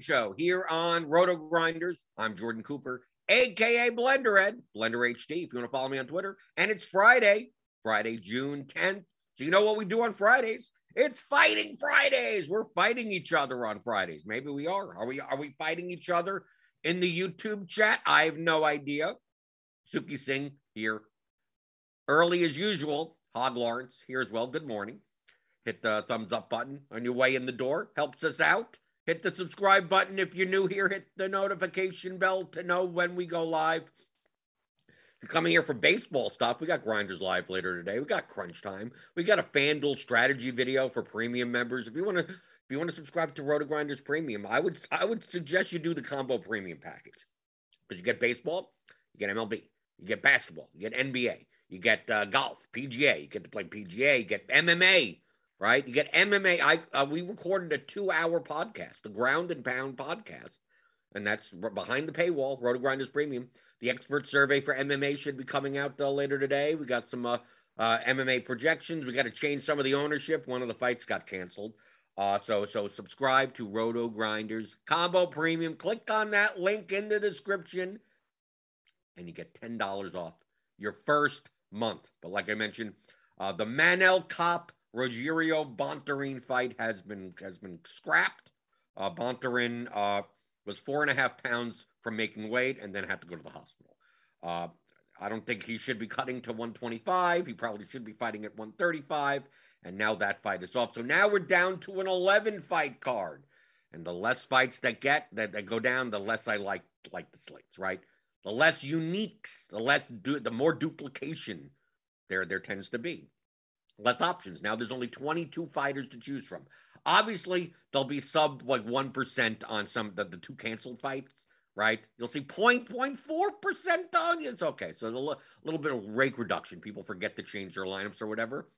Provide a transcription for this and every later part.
Show here on Roto Grinders. I'm Jordan Cooper, aka Blender Ed, Blender HD. If you want to follow me on Twitter, and it's Friday, Friday, June 10th. So you know what we do on Fridays? It's fighting Fridays. We're fighting each other on Fridays. Maybe we are. Are we? Are we fighting each other in the YouTube chat? I have no idea. Suki Singh here, early as usual. Hog Lawrence here as well. Good morning. Hit the thumbs up button on your way in the door. Helps us out. Hit the subscribe button if you're new here. Hit the notification bell to know when we go live. If you're coming here for baseball stuff, we got Grinders Live later today. We got Crunch Time. We got a FanDuel strategy video for premium members. If you want to if you want to subscribe to Roto Grinders Premium, I would I would suggest you do the combo premium package. Because you get baseball, you get MLB, you get basketball, you get NBA, you get uh, golf, PGA. You get to play PGA. You get MMA, right? You get MMA. I uh, we recorded a two-hour podcast, the Ground and Pound podcast, and that's behind the paywall. Roto Grinders Premium. The expert survey for MMA should be coming out uh, later today. We got some uh, uh, MMA projections. We got to change some of the ownership. One of the fights got canceled. Uh, so so subscribe to Roto Grinders Combo Premium. Click on that link in the description, and you get ten dollars off your first month. But like I mentioned, uh, the Manel Kape Rogerio Bontorin fight has been has been scrapped. Uh, Bontorin uh, was four and a half pounds from making weight and then had to go to the hospital. Uh, I don't think he should be cutting to 125. He probably should be fighting at 135. And now that fight is off. So now we're down to an 11 fight card. And the less fights that get that, that go down, the less I like like the slates, right? the less uniques, the less du- the more duplication there there tends to be. Less options. Now there's only 22 fighters to choose from. Obviously, there'll be sub like 1% on some the, the two canceled fights, right? You'll see 0.04% on it's okay. So a little, bit of rake reduction. People forget to change their lineups or whatever.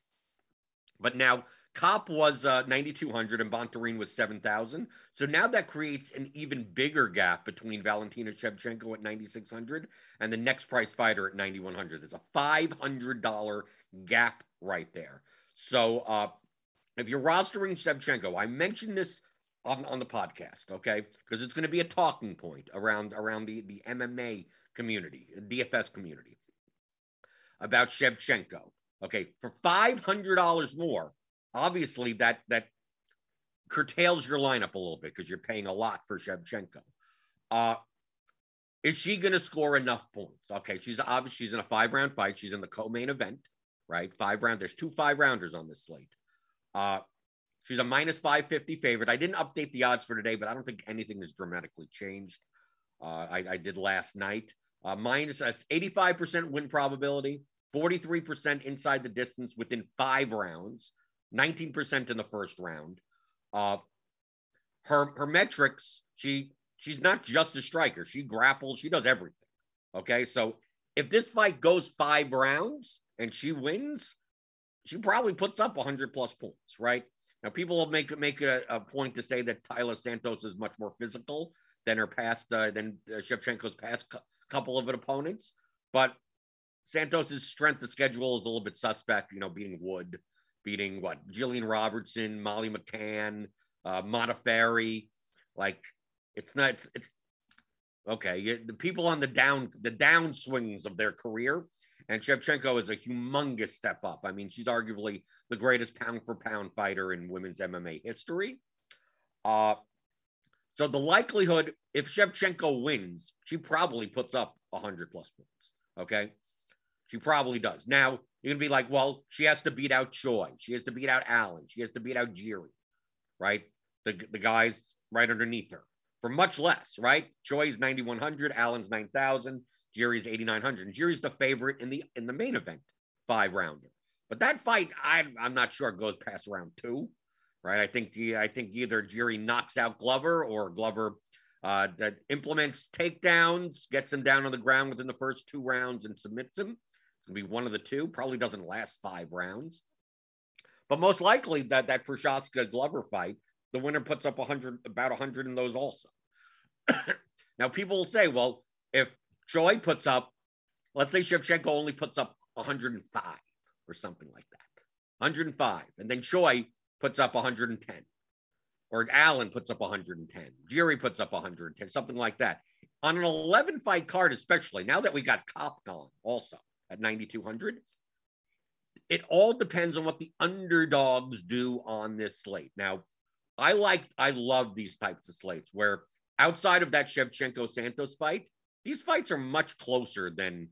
But now Kape was uh, 9,200 and Bontorin was 7,000. So now that creates an even bigger gap between Valentina Shevchenko at 9,600 and the next price fighter at 9,100. There's a $500 gap right there. So uh, if you're rostering Shevchenko, I mentioned this on, on the podcast, okay? Because it's going to be a talking point around around the, the MMA community, DFS community about Shevchenko. Okay, for $500 more, obviously that that curtails your lineup a little bit because you're paying a lot for Shevchenko. Uh, is she going to score enough points? Okay, she's obviously she's in a five round fight. She's in the co-main event, right? Five round. There's two five rounders on this slate. Uh, she's a minus 550 favorite. I didn't update the odds for today, but I don't think anything has dramatically changed. Uh, I, I, did last night. Uh, minus 85% win probability, 43% inside the distance within five rounds, 19% in the first round. Uh, her her metrics, she she's not just a striker. She grapples, she does everything. Okay, so if this fight goes five rounds and she wins, she probably puts up 100 plus points, right? Now, people will make make a, a point to say that Taila Santos is much more physical than her past uh, than uh, Shevchenko's past cu- couple of opponents, but Santos's strength of schedule is a little bit suspect. You know, beating Wood, beating what Jillian Robertson, Molly McCann, uh, Modafferi. Like, it's not. It's, it's okay. You, the people on the down the down swings of their career and Shevchenko is a humongous step up. I mean, she's arguably the greatest pound for pound fighter in women's MMA history. Uh, so the likelihood, if Shevchenko wins, she probably puts up 100 plus points. Okay. She probably does. Now, you're going to be like, well, she has to beat out Choi. She has to beat out Allen. She has to beat out Jiri, right? The, the guys right underneath her for much less, right? Choi's 9,100, Allen's 9,000. Jiri's 8,900. Jiri's the favorite in the in the main event, five rounder. But that fight, I, I'm not sure goes past round two, right? I think the, I think either Jiri knocks out Glover or Glover uh, that implements takedowns, gets him down on the ground within the first two rounds and submits him. It's gonna be one of the two. Probably doesn't last five rounds, but most likely that that Prochazka Glover fight, the winner puts up 100, about 100 in those also. now people will say, well, if Choi puts up, let's say Shevchenko only puts up 105 or something like that. 105. And then Choi puts up 110. Or Allen puts up 110. Jiri puts up 110, something like that. On an 11 fight card, especially now that we got gone also at 9,200, it all depends on what the underdogs do on this slate. Now, I like, I love these types of slates where outside of that Shevchenko Santos fight, these fights are much closer than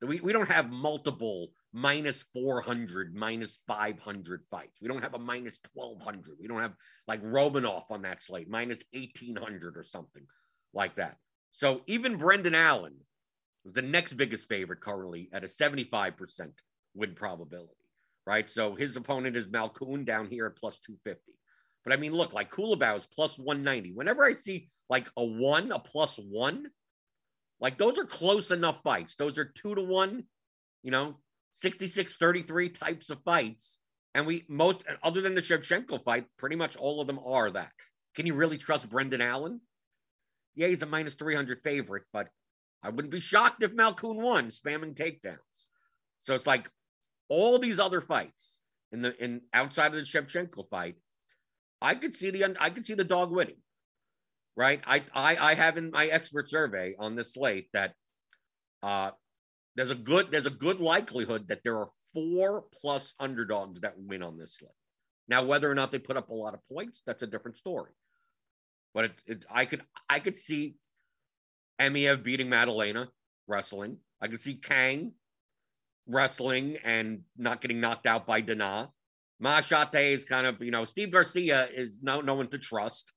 we, we don't have multiple minus 400, minus 500 fights. We don't have a minus 1200. We don't have like Romanoff on that slate, minus 1800 or something like that. So even Brendan Allen is the next biggest favorite currently at a 75% win probability, right? So his opponent is Malkoun down here at plus 250. But I mean, look, like Culibao is plus 190. Whenever I see like a one, a plus one, like those are close enough fights. Those are two to one, you know, 66 33 types of fights. And we most, other than the Shevchenko fight, pretty much all of them are that. Can you really trust Brendan Allen? Yeah, he's a minus 300 favorite, but I wouldn't be shocked if Malkoun won spamming takedowns. So it's like all these other fights in the in outside of the Shevchenko fight, I could see the I could see the dog winning right? I, I, I have in my expert survey on this slate that uh, there's a good there's a good likelihood that there are four plus underdogs that win on this slate. Now, whether or not they put up a lot of points, that's a different story. But it, it I could I could see Emeev beating Maddalena wrestling. I could see Kang wrestling and not getting knocked out by Danaa. Machate is kind of, you know, Steve Garcia is no no one to trust.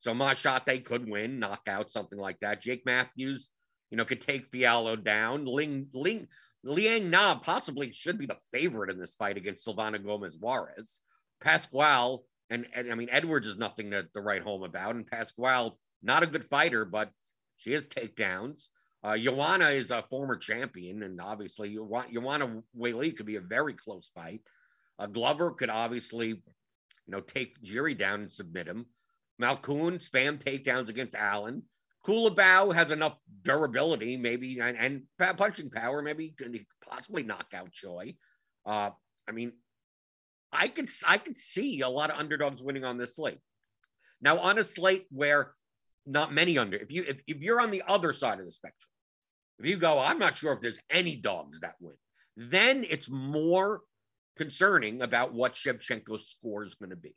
So Machate could win, knockout, something like that. Jake Matthews, you know, could take Fialho down. Ling Ling Liang Na possibly should be the favorite in this fight against Silvana Gomez Juarez. Pascual and, and, I mean Edwards is nothing to, to write home about, and Pascual not a good fighter, but she has takedowns. Uh, Joanna is a former champion, and obviously Joanna Weili could be a very close fight. Uh, Glover could obviously, you know, take Jiri down and submit him. Malkoun spam takedowns against Allen. Culibao has enough durability, maybe, and, and punching power, maybe could possibly knock out Choi. Uh, I mean, I could I could see a lot of underdogs winning on this slate. Now, on a slate where not many under, if you if, if you're on the other side of the spectrum, if you go, I'm not sure if there's any dogs that win, then it's more concerning about what Shevchenko's score is going to be.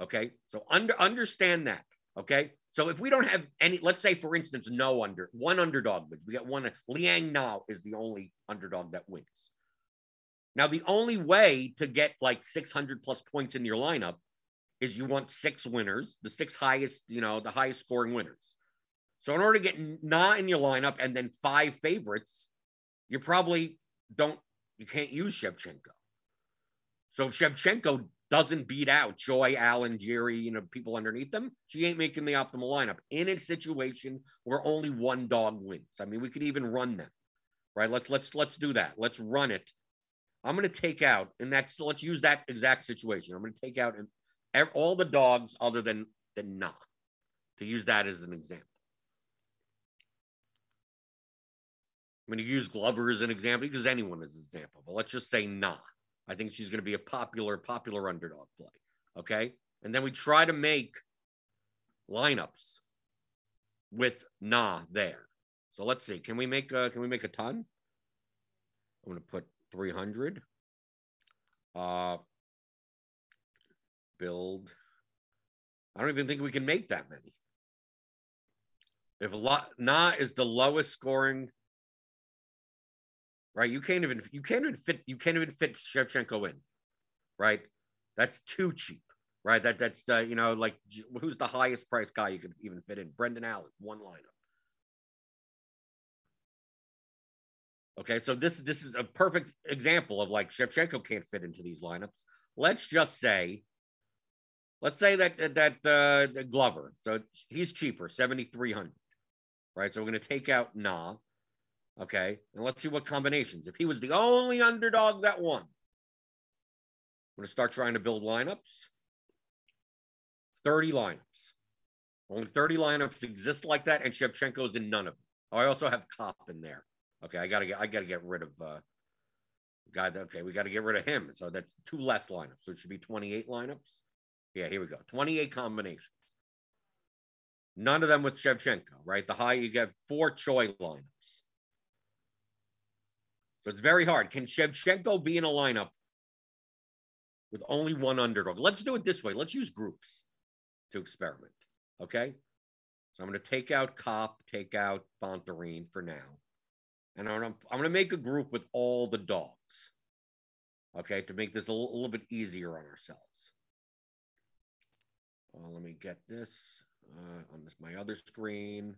Okay, so under understand that. Okay, so if we don't have any, let's say for instance, no under one underdog wins. We got one. Liang Na is the only underdog that wins. Now the only way to get like 600 plus points in your lineup is you want six winners, the six highest, you know, the highest scoring winners. So in order to get Na in your lineup and then five favorites, you probably don't, you can't use Shevchenko. So if Shevchenko doesn't beat out Choi, Allen, Jiri, you know, people underneath them, she ain't making the optimal lineup in a situation where only one dog wins. I mean, we could even run them, right? Let's let's let's do that. Let's run it. I'm going to take out, and that's let's use that exact situation. I'm going to take out and all the dogs other than than Na, to use that as an example. I'm going to use Glover as an example because anyone as an example, but let's just say Na. I think she's going to be a popular, popular underdog play. Okay. And then we try to make lineups with Na there. So let's see. Can we make a, can we make a ton? I'm going to put 300. Uh, build. I don't even think we can make that many. If lot Na is the lowest scoring right? You can't even you can't even fit you can't even fit Shevchenko in, right? That's too cheap, right? That that's the you know like who's the highest price guy you could even fit in? Brendan Allen, one lineup. Okay, so this this is a perfect example of like Shevchenko can't fit into these lineups. Let's just say, let's say that that uh, Glover, so he's cheaper, seventy three hundred, right? So we're going to take out Na, Okay. And let's see what combinations. If he was the only underdog that won, I'm going to start trying to build lineups. 30 lineups. Only 30 lineups exist like that, and Shevchenko's in none of them. Oh, I also have Kape in there. Okay, I gotta get I gotta get rid of uh guy that okay, we gotta get rid of him. So that's two less lineups. So it should be 28 lineups. Yeah, here we go. 28 combinations. None of them with Shevchenko, right? The high you get four Choi lineups. So it's very hard. Can Shevchenko be in a lineup with only one underdog? Let's do it this way. Let's use groups to experiment. Okay. So I'm going to take out Kape, take out Bontorin for now. And I'm, going to make a group with all the dogs. Okay. To make this a little, a little bit easier on ourselves. Well, let me get this uh, on this my other screen.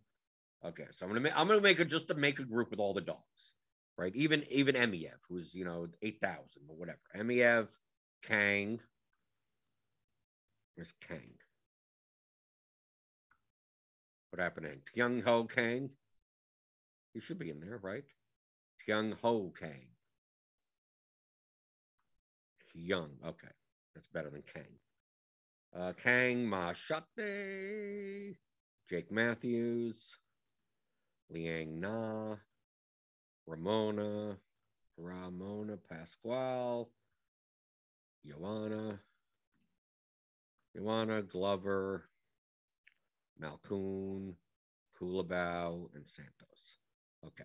Okay, so I'm gonna make I'm gonna make it just to make a group with all the dogs right? Even even Emeev, who's you know eight thousand or whatever. Emeev, Kang. Where's Kang? What happened to Kyung Ho Kang? He should be in there, right? Young Ho Kang. Young, okay, that's better than Kang. Uh, Kang Mashate, Jake Matthews, Liang Na, Ramona, Ramona Pascual, Joanna, Joanna Glover, Malkoun, Culibao, and Santos. Okay.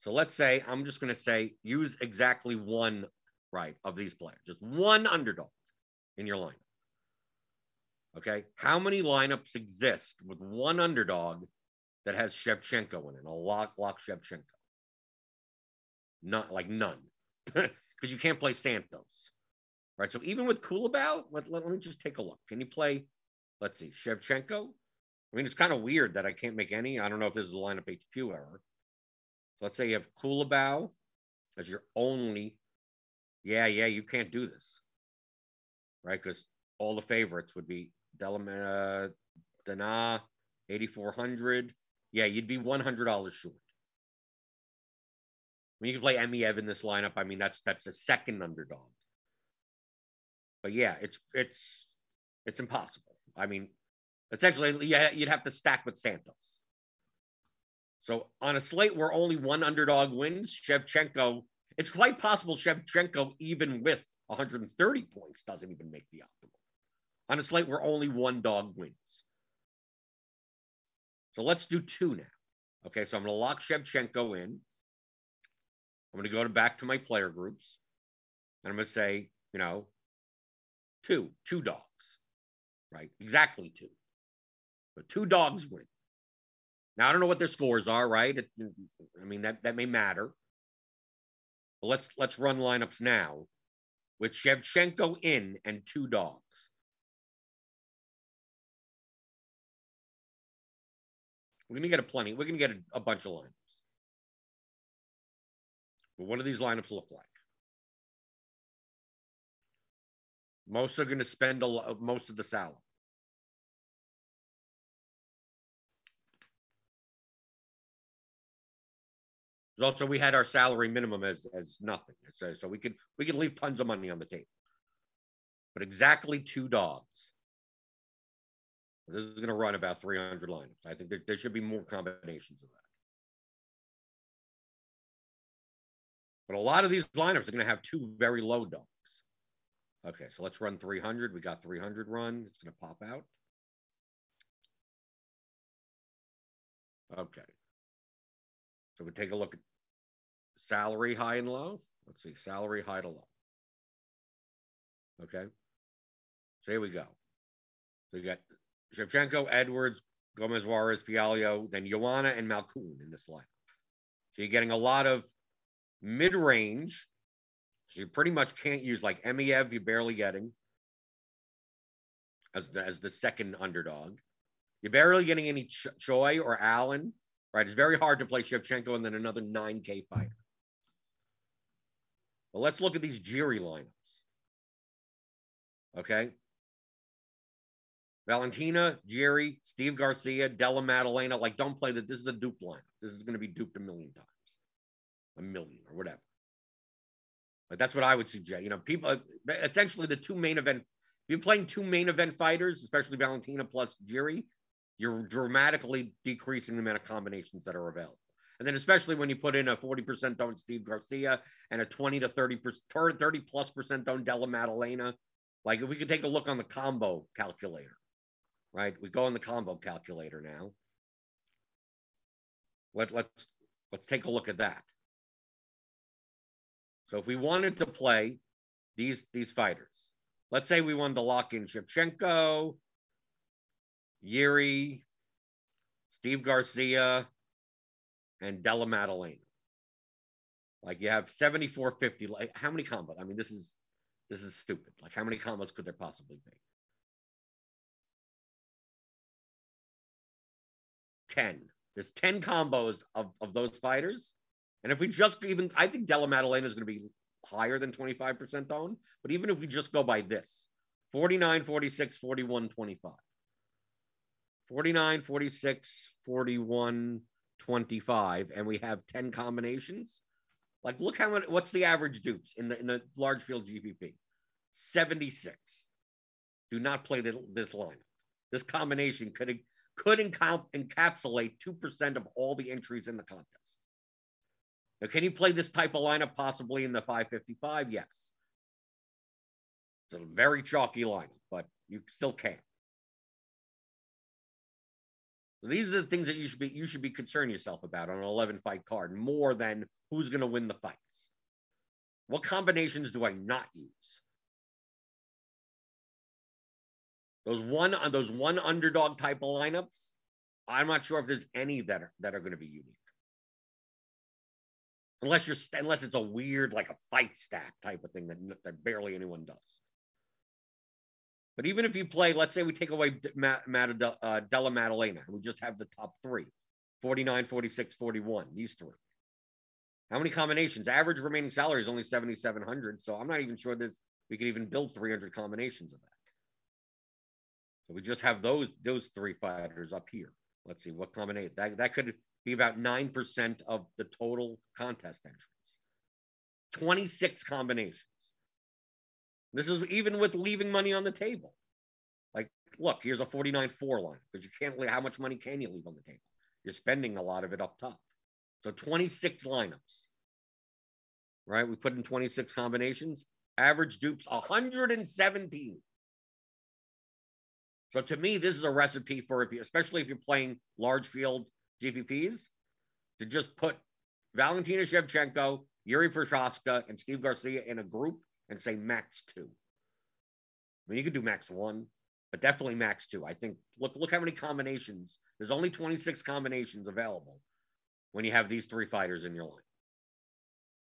So let's say I'm just going to say use exactly one right of these players, just one underdog in your lineup. Okay. How many lineups exist with one underdog that has Shevchenko in it. I'll lock lock Shevchenko. Not like none, because you can't play Santos, right? So even with Culibao, let, let, let me just take a look. Can you play? Let's see, Shevchenko. I mean, it's kind of weird that I can't make any. I don't know if this is a lineup HQ error. So let's say you have Culibao as your only. Yeah, yeah, you can't do this, right? Because all the favorites would be Della Maddalena, uh, Danaa, 8,400. Yeah, you'd be $100 short. When you can play Emeev in this lineup, I mean, that's that's a second underdog. But yeah, it's it's it's impossible. I mean, essentially, yeah, you'd have to stack with Santos. So on a slate where only one underdog wins, Shevchenko, it's quite possible Shevchenko, even with 130 points, doesn't even make the optimal. On a slate where only one dog wins. So let's do two now. Okay, so I'm going to lock Shevchenko in. I'm going to go to back to my player groups. And I'm going to say, you know, two, two dogs, right? Exactly two. But two dogs win. Now I don't know what their scores are, right? It, I mean that that may matter. But let's let's run lineups now with Shevchenko in and two dogs. We're gonna get a plenty. We're gonna get a, a bunch of lineups. But what do these lineups look like? Most are going to spend a, most of the salary. Also, we had our salary minimum as as nothing, so, so we could we could leave tons of money on the table. But exactly two dogs. This is going to run about 300 lineups. I think there, should be more combinations of that. But a lot of these lineups are going to have two very low dogs. Okay, so let's run 300. We got 300 run. It's going to pop out. Okay. So we take a look at salary high and low. Let's see, salary high to low. Okay. So here we go. So you got Shevchenko, Edwards, Gomez Juarez, Fialho, then Joanna and Malkoun in this line. So you're getting a lot of mid range. You pretty much can't use like Emeev, you're barely getting as the, as the second underdog. You're barely getting any Ch- Choi or Allen, right? It's very hard to play Shevchenko and then another 9K fighter. Well, let's look at these Jiri lineups. Okay. Valentina, Jiri, Steve Garcia, Della Maddalena. Like, don't play that. This is a dupe lineup. This is going to be duped a million times, a million or whatever. Like, that's what I would suggest. You know, people uh, essentially the two main event. If you're playing two main event fighters, especially Valentina plus Jiri, you're dramatically decreasing the amount of combinations that are available. And then especially when you put in a 40% don't Steve Garcia and a 20 to thirty percent, 30 plus percent don't Della Maddalena. Like if we could take a look on the combo calculator, right? We go on the combo calculator now. Let, let's let's take a look at that. So if we wanted to play these these fighters, let's say we wanted to lock in Shevchenko, Jiri, Steve Garcia, and Della Maddalena. Like you have 7450. Like how many combos? I mean, this is this is stupid. Like how many combos could there possibly be? 10. There's 10 combos of, of those fighters. And if we just even, I think Della Maddalena is going to be higher than 25% owned. But even if we just go by this 49, 46, 41, 25. 49, 46, 41, 25 and we have 10 combinations, like look how much what's the average dupes in the in the large field GPP? 76. Do not play the, this lineup. This combination could could encapsulate 2% of all the entries in the contest. Now, can you play this type of lineup possibly in the 555? Yes. It's a very chalky lineup, but you still can. These are the things that you should be you should be concerned yourself about on an 11 fight card more than who's going to win the fights. What combinations do I not use? Those one those one underdog type of lineups, I'm not sure if there's any that are that are going to be unique. Unless you're unless it's a weird like a fight stack type of thing that that barely anyone does. But even if you play, let's say we take away Matt, Matt, uh, Della Maddalena, we just have the top three 49, 46, 41, these three. How many combinations? Average remaining salary is only 7,700. So I'm not even sure this we could even build 300 combinations of that. We just have those those three fighters up here. Let's see what combination that that could be about nine percent of the total contest entrance. 26 combinations. This is even with leaving money on the table. Like, look, here's a 49 4 line because you can't, leave. how much money can you leave on the table? You're spending a lot of it up top. So 26 lineups, right? We put in 26 combinations, average dupes 117. So to me, this is a recipe for if you, especially if you're playing large field GPPs, to just put Valentina Shevchenko, Jiri Prochazka, and Steve Garcia in a group and say max two. I mean, you could do max one, but definitely max two. I think look look how many combinations. There's only 26 combinations available when you have these three fighters in your line.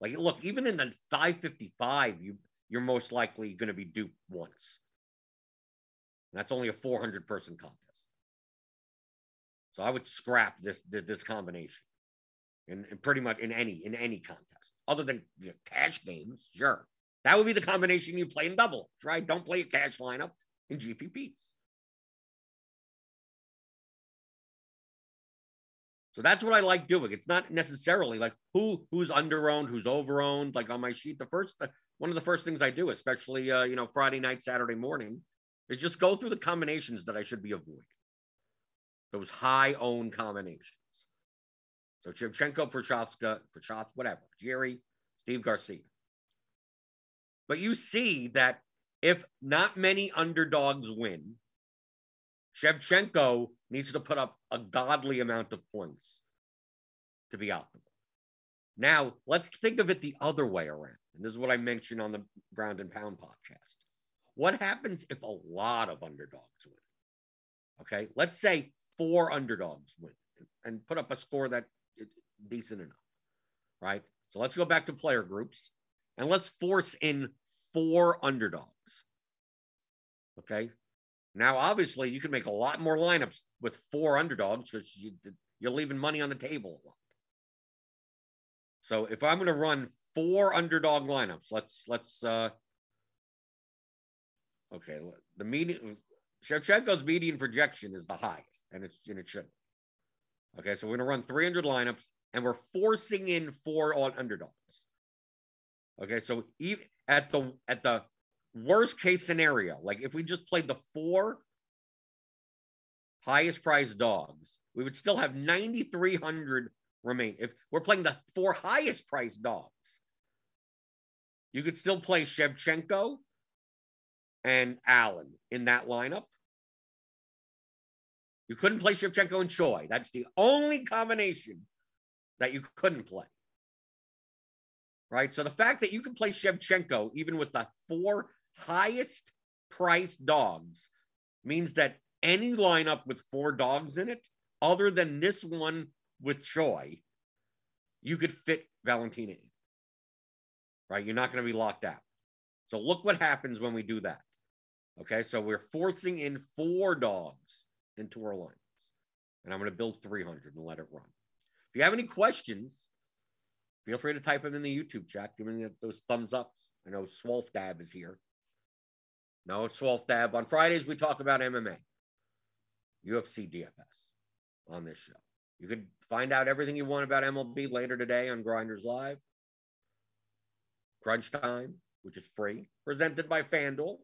Like, look, even in the 555, you you're most likely going to be duped once. And that's only a 400 person contest. So I would scrap this this combination, in, in pretty much in any in any contest, other than you know, cash games. Sure, that would be the combination you play in double, right? Don't play a cash lineup in GPPs. So that's what I like doing. It's not necessarily like who who's underowned, who's overowned. Like on my sheet, the first one of the first things I do, especially uh, you know Friday night, Saturday morning, is just go through the combinations that I should be avoiding. Those high owned combinations. So Shevchenko, Prochazka, Prochazka, whatever, Jiri, Steve Garcia. But you see that if not many underdogs win, Shevchenko needs to put up a godly amount of points to be optimal. Now, let's think of it the other way around. And this is what I mentioned on the Ground and Pound podcast. What happens if a lot of underdogs win? Okay, let's say four underdogs win and put up a score that decent enough, right? So let's go back to player groups and let's force in four underdogs. Okay. Now, obviously, you can make a lot more lineups with four underdogs because you, you're leaving money on the table a lot. So if I'm going to run four underdog lineups, let's let's uh okay, the median Shevchenko's median projection is the highest, and it's and it should. Okay, so we're going to run 300 lineups, and we're forcing in four on underdogs. Okay, so even at the at the worst case scenario, like if we just played the four highest priced dogs, we would still have 9,300 remain. If we're playing the four highest priced dogs, you could still play Shevchenko and Allen in that lineup. You couldn't play Shevchenko and Choi. That's the only combination that you couldn't play right? So the fact that you can play Shevchenko even with the four highest priced dogs means that any lineup with four dogs in it, other than this one with Choi, you could fit Valentina in, right? You're not going to be locked out. So look what happens when we do that. Okay, so we're forcing in four dogs into our lines. And I'm going to build 300 and let it run. If you have any questions, Feel free to type them in the YouTube chat. Give me those thumbs ups. I know Swolfdab is here. No, Swolfdab. On Fridays, we talk about MMA, UFC DFS on this show. You can find out everything you want about MLB later today on Grinders Live. Crunch Time, which is free, presented by FanDuel.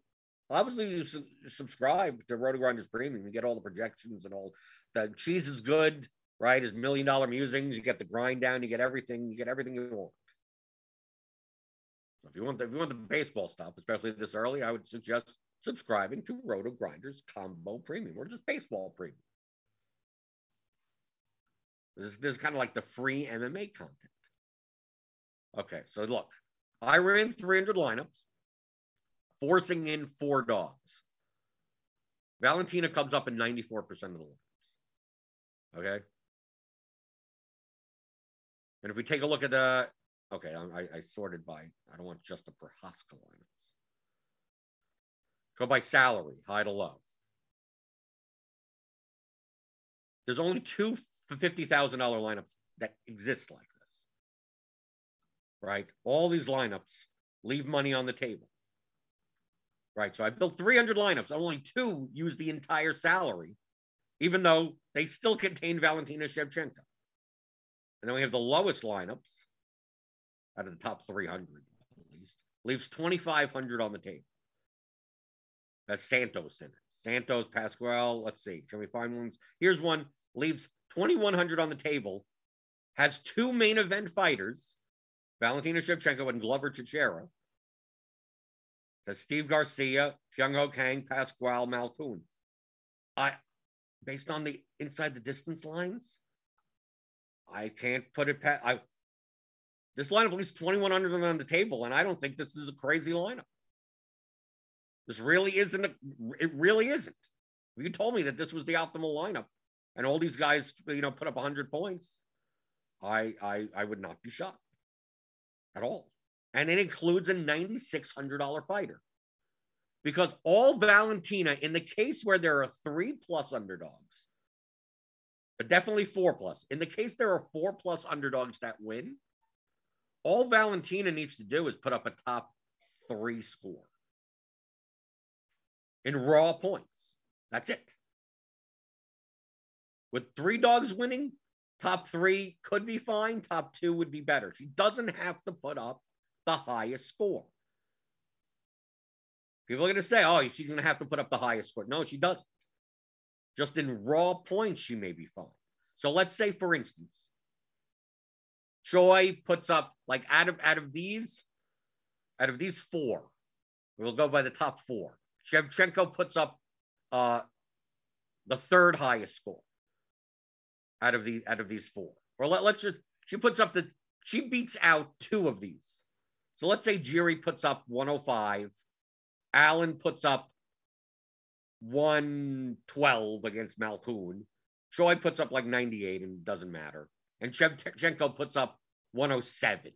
Obviously, you su- subscribe to Roto Grinders Premium. You get all the projections and all. The cheese is good right? His million dollar musings, you get the grind down, you get everything, you get everything you want. So if you want the, if you want the baseball stuff, especially this early, I would suggest subscribing to Roto Grinders Combo Premium or just baseball premium. This, this is kind of like the free MMA content. Okay, so look, I ran 300 lineups, forcing in four dogs. Valentina comes up in 94% of the lineups. Okay. And if we take a look at the, okay, I, I sorted by, I don't want just the Prochazka lineups. Go by salary, high to low. There's only two $50,000 lineups that exist like this. Right? All these lineups leave money on the table. Right. So I built 300 lineups. Only two use the entire salary, even though they still contain Valentina Shevchenko. And then we have the lowest lineups out of the top 300, at least, leaves 2,500 on the table. That's Santos in it. Santos, Pascual. Let's see. Can we find ones? Here's one. Leaves 2,100 on the table. Has two main event fighters, Valentina Shevchenko and Glover Teixeira. That's Steve Garcia, Kyung Ho Kang, Pascual Malkoun. I, based on the inside the distance lines, I can't put it past. I this lineup leaves 2100 on the table, and I don't think this is a crazy lineup. This really isn't. A, it really isn't. If you told me that this was the optimal lineup, and all these guys, you know, put up 100 points, I I I would not be shocked at all and it includes a $9,600 fighter. Because all Valentina, in the case where there are three plus underdogs, but definitely four plus, in the case there are four plus underdogs that win, all Valentina needs to do is put up a top three score in raw points. That's it. With three dogs winning, top three could be fine, top two would be better. She doesn't have to put up the highest score. People are going to say, oh, she's going to have to put up the highest score. No, she doesn't. Just in raw points, she may be fine. So let's say, for instance, Choi puts up like out of out of these, out of these four, we'll go by the top four. Shevchenko puts up uh, the third highest score out of these out of these four. Or let, let's just she puts up the she beats out two of these. So let's say Jiri puts up 105, Allen puts up 112 against Malkoun. Choi puts up like 98 and doesn't matter. And Shevchenko puts up 107.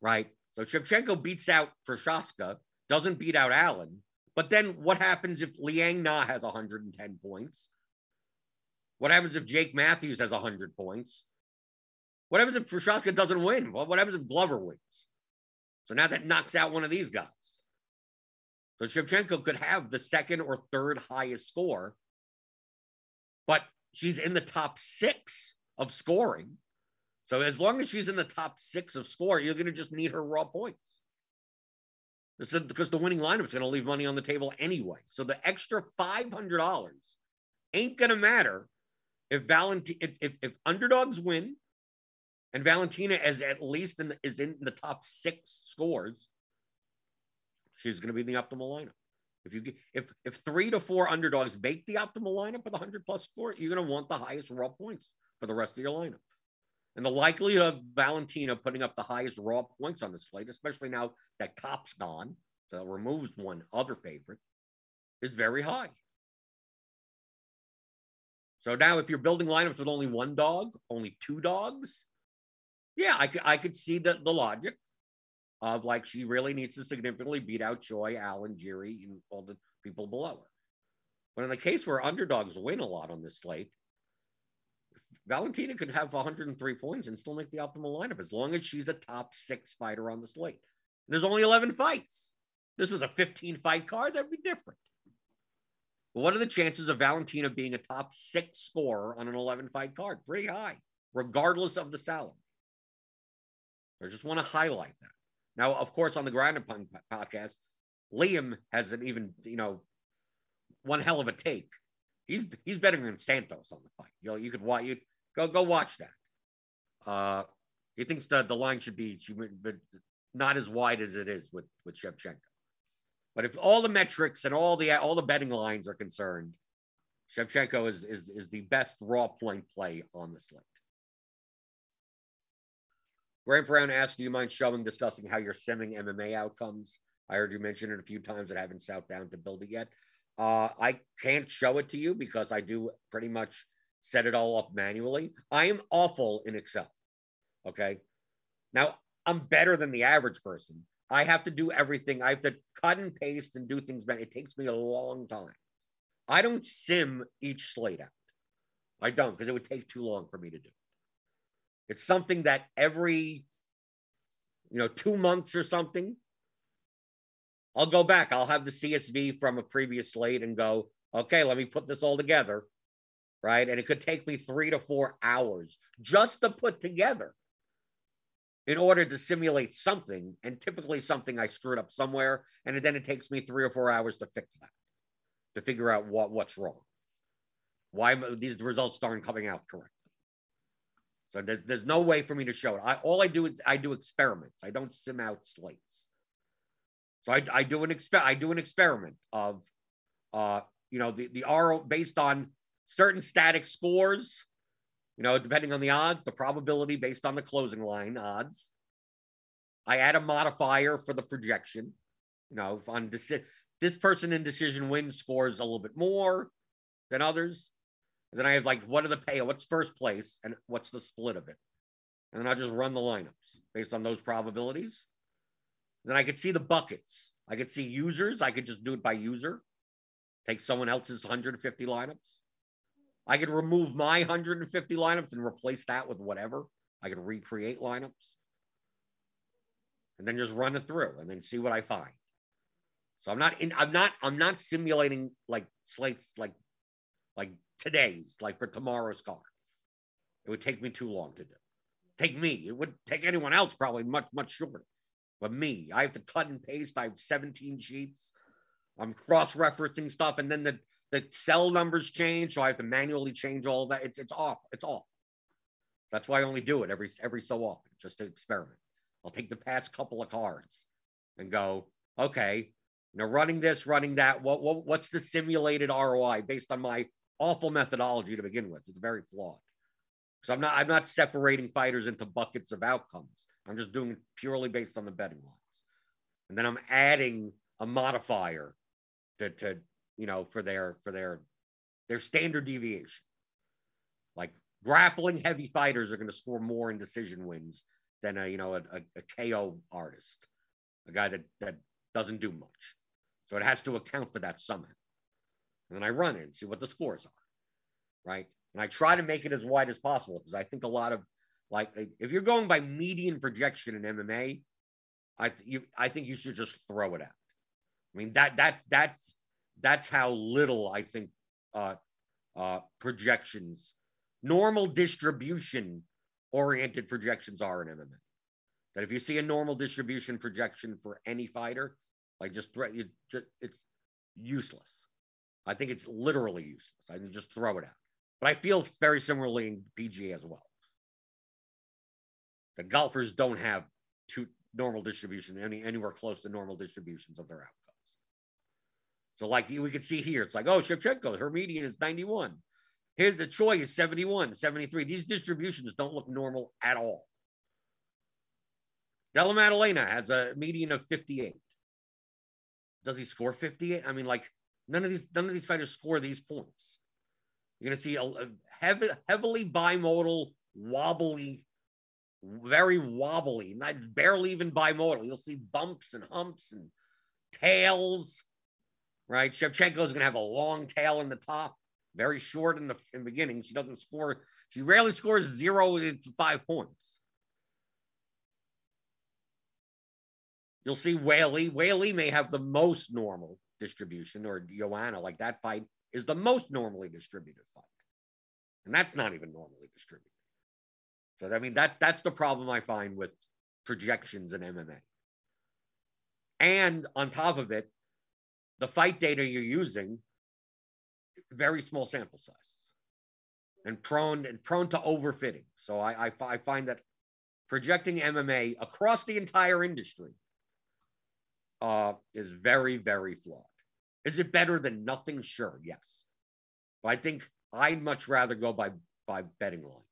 Right? So Shevchenko beats out Prochazka, doesn't beat out Allen. But then what happens if Liang Na has 110 points? What happens if Jake Matthews has 100 points? What happens if Prochazka doesn't win? what happens if Glover wins? So now that knocks out one of these guys. So Shevchenko could have the second or third highest score, but she's in the top six of scoring. So as long as she's in the top six of score, you're going to just need her raw points. This is because the winning lineup is going to leave money on the table anyway. So the extra $500 ain't going to matter if Valentin if, if, if underdogs win and Valentina is at least in the, is in the top six scores, she's going to be in the optimal lineup. If you get if if three to four underdogs make the optimal lineup with a hundred plus score, you're going to want the highest raw points for the rest of your lineup. And the likelihood of Valentina putting up the highest raw points on the slate, especially now that Kape's gone, so it removes one other favorite, is very high. So now, if you're building lineups with only one dog, only two dogs, yeah, I could I could see the, the logic of like she really needs to significantly beat out Choi, Allen, Jiri, and all the people below her. But in the case where underdogs win a lot on this slate, Valentina could have 103 points and still make the optimal lineup as long as she's a top six fighter on the slate. And there's only 11 fights. This was a 15 fight card, that'd be different. But what are the chances of Valentina being a top six scorer on an 11 fight card? Pretty high, regardless of the salary. I just want to highlight that. Now, of course, on the Ground and Pound podcast, Liam has an even, you know, one hell of a take. He's he's better than Santos on the fight. You know, you could watch you go go watch that. Uh, he thinks that the line should be but not as wide as it is with with Shevchenko. But if all the metrics and all the all the betting lines are concerned, Shevchenko is is is the best raw point play on the slate. Grant Brown asked, Do you mind showing discussing how you're simming MMA outcomes? I heard you mention it a few times that I haven't sat down to build it yet. Uh, I can't show it to you because I do pretty much set it all up manually. I am awful in Excel. Okay. Now, I'm better than the average person, I have to do everything. I have to cut and paste and do things Man, It takes me a long time. I don't sim each slate out. I don't because it would take too long for me to do. It's something that every, you know, two months or something, I'll go back. I'll have the CSV from a previous slate and go, okay, let me put this all together. Right. And it could take me three to four hours just to put together in order to simulate something. And typically something I screwed up somewhere. And then it takes me three or four hours to fix that, to figure out what, what's wrong. Why these results aren't coming out correctly. So there's, there's no way for me to show it. I, all I do is I do experiments. I don't sim out slates. So I, I do an exper- I do an experiment of, uh, you know, the the RO based on certain static scores, you know, depending on the odds, the probability based on the closing line odds. I add a modifier for the projection. You know, on deci- this person in decision wins scores a little bit more than others. And then I have like, what are the pay? What's first place and what's the split of it? And then I just run the lineups based on those probabilities. Then I could see the buckets. I could see users. I could just do it by user. Take someone else's 150 lineups. I could remove my 150 lineups and replace that with whatever. I could recreate lineups and then just run it through and then see what I find. So I'm not in, I'm not, I'm not simulating like slates like like today's, like for tomorrow's car. It would take me too long to do. Take me. It would take anyone else probably much, much shorter. But me, I have to cut and paste. I have 17 sheets. I'm cross-referencing stuff, and then the the cell numbers change, so I have to manually change all that. It's it's off. It's off. That's why I only do it every every so often, just to experiment. I'll take the past couple of cards and go, okay, now running this, running that. What, what what's the simulated ROI based on my awful methodology to begin with? It's very flawed. So I'm not I'm not separating fighters into buckets of outcomes. I'm just doing it purely based on the betting lines. And then I'm adding a modifier to, to you know, for their for their their standard deviation. Like grappling heavy fighters are going to score more in decision wins than a you know a, a, a KO artist, a guy that that doesn't do much. So it has to account for that somehow. And then I run it and see what the scores are, right? And I try to make it as wide as possible because I think a lot of like if you're going by median projection in MMA, I you I think you should just throw it out. I mean that that's that's that's how little I think uh, uh, projections, normal distribution oriented projections are in MMA. That if you see a normal distribution projection for any fighter, like just threat, you just, it's useless. I think it's literally useless. I can just throw it out. But I feel very similarly in PGA as well. The golfers don't have two normal distribution any anywhere close to normal distributions of their outcomes. So, like we could see here, it's like, oh, Shevchenko, her median is 91. Here's the Choi is 71, 73. These distributions don't look normal at all. Della Maddalena has a median of 58. Does he score 58? I mean, like none of these none of these fighters score these points. You're gonna see a, a heavy, heavily bimodal, wobbly very wobbly, not barely even bimodal. You'll see bumps and humps and tails, right? Shevchenko is going to have a long tail in the top, very short in the, in the beginning. She doesn't score, she rarely scores zero to five points. You'll see Weili. Weili may have the most normal distribution, or Joanna, like that fight is the most normally distributed fight. And that's not even normally distributed. So I mean, that's that's the problem I find with projections in MMA. And on top of it, the fight data you're using, very small sample sizes, and prone and prone to overfitting. So I, I, I find that projecting MMA across the entire industry uh, is very very flawed. Is it better than nothing? Sure, yes. But I think I'd much rather go by by betting lines.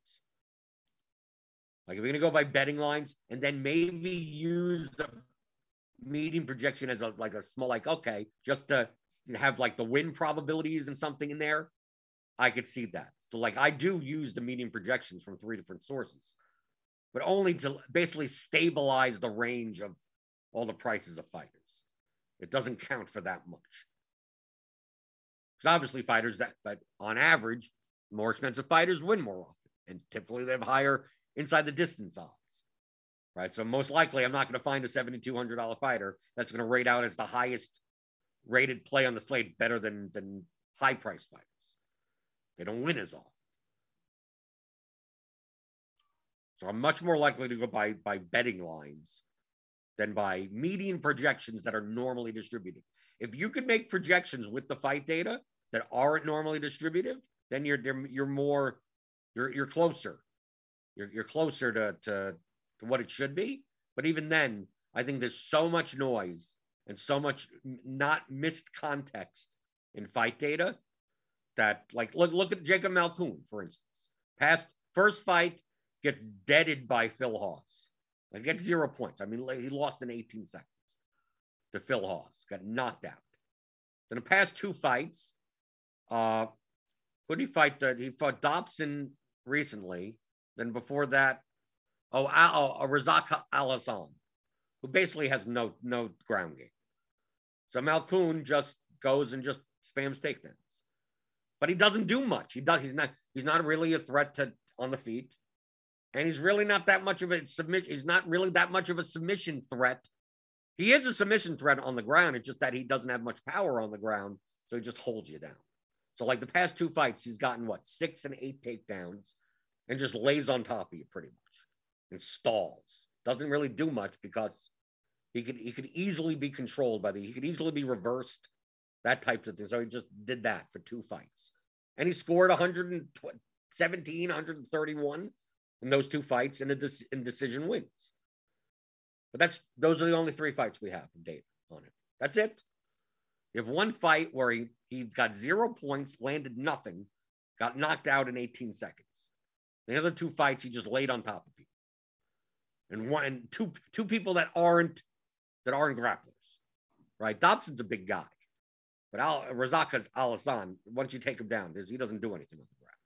Like if we're gonna go by betting lines and then maybe use the median projection as a like a small like okay, just to have like the win probabilities and something in there, I could see that. So like I do use the median projections from three different sources, but only to basically stabilize the range of all the prices of fighters. It doesn't count for that much. Because obviously, fighters that, but on average, more expensive fighters win more often, and typically they have higher inside the distance odds. Right. So most likely, I'm not going to find a $7,200 fighter that's going to rate out as the highest rated play on the slate, better than than high price fighters. They don't win as often. So I'm much more likely to go by by betting lines than by median projections that are normally distributed. If you could make projections with the fight data that aren't normally distributive, then you're you're more you're you're closer. You're you're closer to to to what it should be. But even then, I think there's so much noise and so much not missed context in fight data that like look look at Jacob Malkoun, for instance. Past first fight gets deaded by Phil Hawes. Like gets mm-hmm. zero points. I mean, he lost in 18 seconds to Phil Hawes, got knocked out. Then the past two fights, uh, who did he fight? The, he fought Dobson recently. Then before that, oh, oh, oh Razak Alhassan, who basically has no no ground game. So Malkoun just goes and just spams takedowns, but he doesn't do much. He does. He's not. He's not really a threat to on the feet, and he's really not that much of a submission. He's not really that much of a submission threat. He is a submission threat on the ground. It's just that he doesn't have much power on the ground, so he just holds you down. So like the past two fights, he's gotten what six and eight takedowns, and just lays on top of you pretty much and stalls. Doesn't really do much because he could he could easily be controlled by the he could easily be reversed, that type of thing. So he just did that for two fights. And he scored 117, 131 in those two fights in a de- in decision wins. But that's those are the only three fights we have from David on it. That's it. You have one fight where he he got zero points, landed nothing, got knocked out in 18 seconds. The other two fights, he just laid on top of people. And one and two two people that aren't that aren't grapplers, right? Dobson's a big guy, but Al, Razaka's Alhassan, once you take him down, he doesn't do anything on the ground.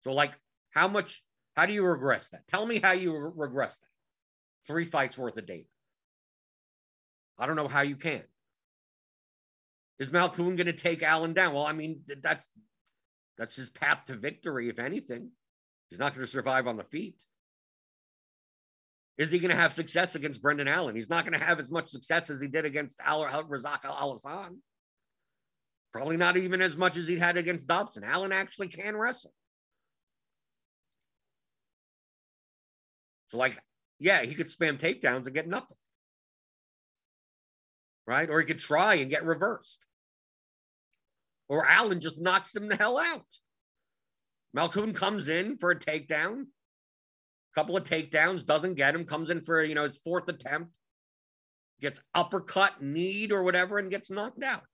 So, like, how much, how do you regress that? Tell me how you re- regress that. Three fights worth of data. I don't know how you can. Is Malkoun going to take Allen down? Well, I mean, that's that's his path to victory, if anything. He's not going to survive on the feet. Is he going to have success against Brendan Allen? He's not going to have as much success as he did against Al- Razak Alhassan. Probably not even as much as he had against Dobson. Allen actually can wrestle. So, like, yeah, he could spam takedowns and get nothing. Right? Or he could try and get reversed. Or Allen just knocks him the hell out. Malkoun comes in for a takedown, a couple of takedowns, doesn't get him, comes in for you know his fourth attempt, gets uppercut, kneed or whatever, and gets knocked out.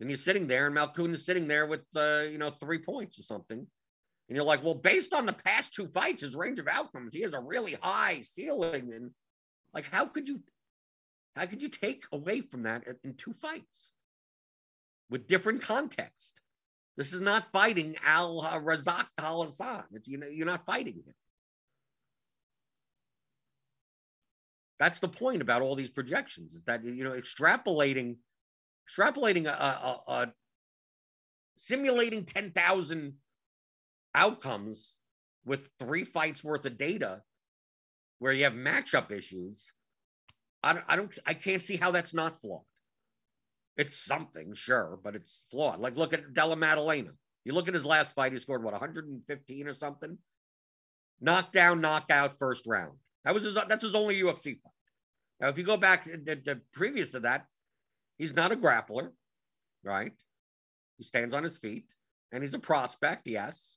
And he's sitting there, and Malkoun is sitting there with uh, you know three points or something. And you're like, well, based on the past two fights, his range of outcomes, he has a really high ceiling. And like, how could you, how could you take away from that in two fights with different context? This is not fighting Al Razak Al Hassan. You know, you're not fighting him. That's the point about all these projections is that you know extrapolating, extrapolating a, a, a simulating ten thousand outcomes with three fights worth of data, where you have matchup issues. I don't, I don't, I can't see how that's not flawed. It's something, sure, but it's flawed. Like look at Della Maddalena. You look at his last fight, he scored what 115 or something. Knockdown, knockout, first round. That was his. That's his only UFC fight. Now, if you go back to, to previous to that, he's not a grappler, right? He stands on his feet, and he's a prospect. Yes,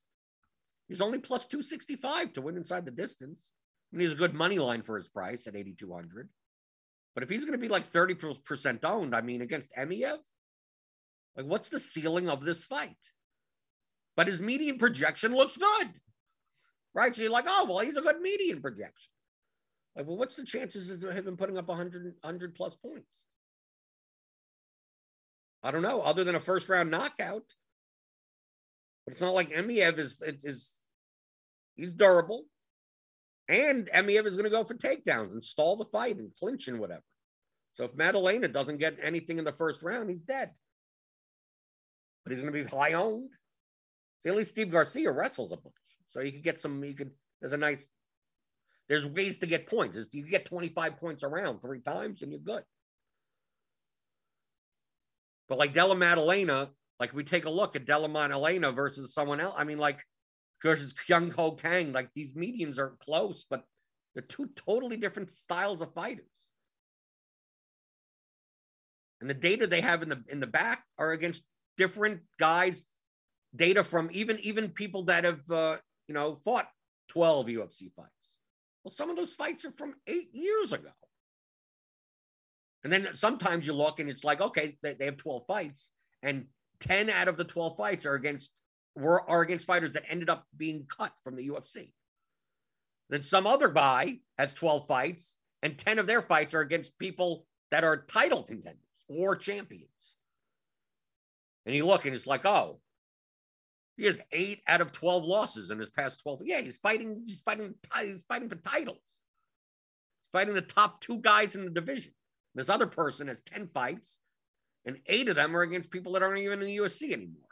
he's only plus two sixty five to win inside the distance. And he's a good money line for his price at eighty two hundred. But if he's going to be like thirty percent owned, I mean, against Emeev, like what's the ceiling of this fight? But his median projection looks good, right? So you're like, oh well, he's a good median projection. Like, well, what's the chances of him putting up 100, 100 plus points? I don't know, other than a first round knockout. But it's not like Emeev is, is he's durable. And Emeev is going to go for takedowns and stall the fight and clinch and whatever. So if Maddalena doesn't get anything in the first round, he's dead. But he's going to be high owned. See, at least Steve Garcia wrestles a bunch. So you could get some, you could, there's a nice, there's ways to get points. You get 25 points around three times and you're good. But like Della Maddalena, like we take a look at Della Maddalena versus someone else. I mean, like versus Kyung Ho Kang, like these mediums are close, but they're two totally different styles of fighters. And the data they have in the in the back are against different guys. Data from even even people that have uh, you know fought 12 UFC fights. Well, some of those fights are from eight years ago. And then sometimes you look and it's like, okay, they, they have 12 fights, and 10 out of the 12 fights are against were are against fighters that ended up being cut from the UFC. Then some other guy has 12 fights, and 10 of their fights are against people that are title contenders or champions. And you look and it's like, oh, he has eight out of 12 losses in his past 12. Yeah, he's fighting, he's fighting, he's fighting for titles. He's fighting the top two guys in the division. This other person has 10 fights, and eight of them are against people that aren't even in the UFC anymore.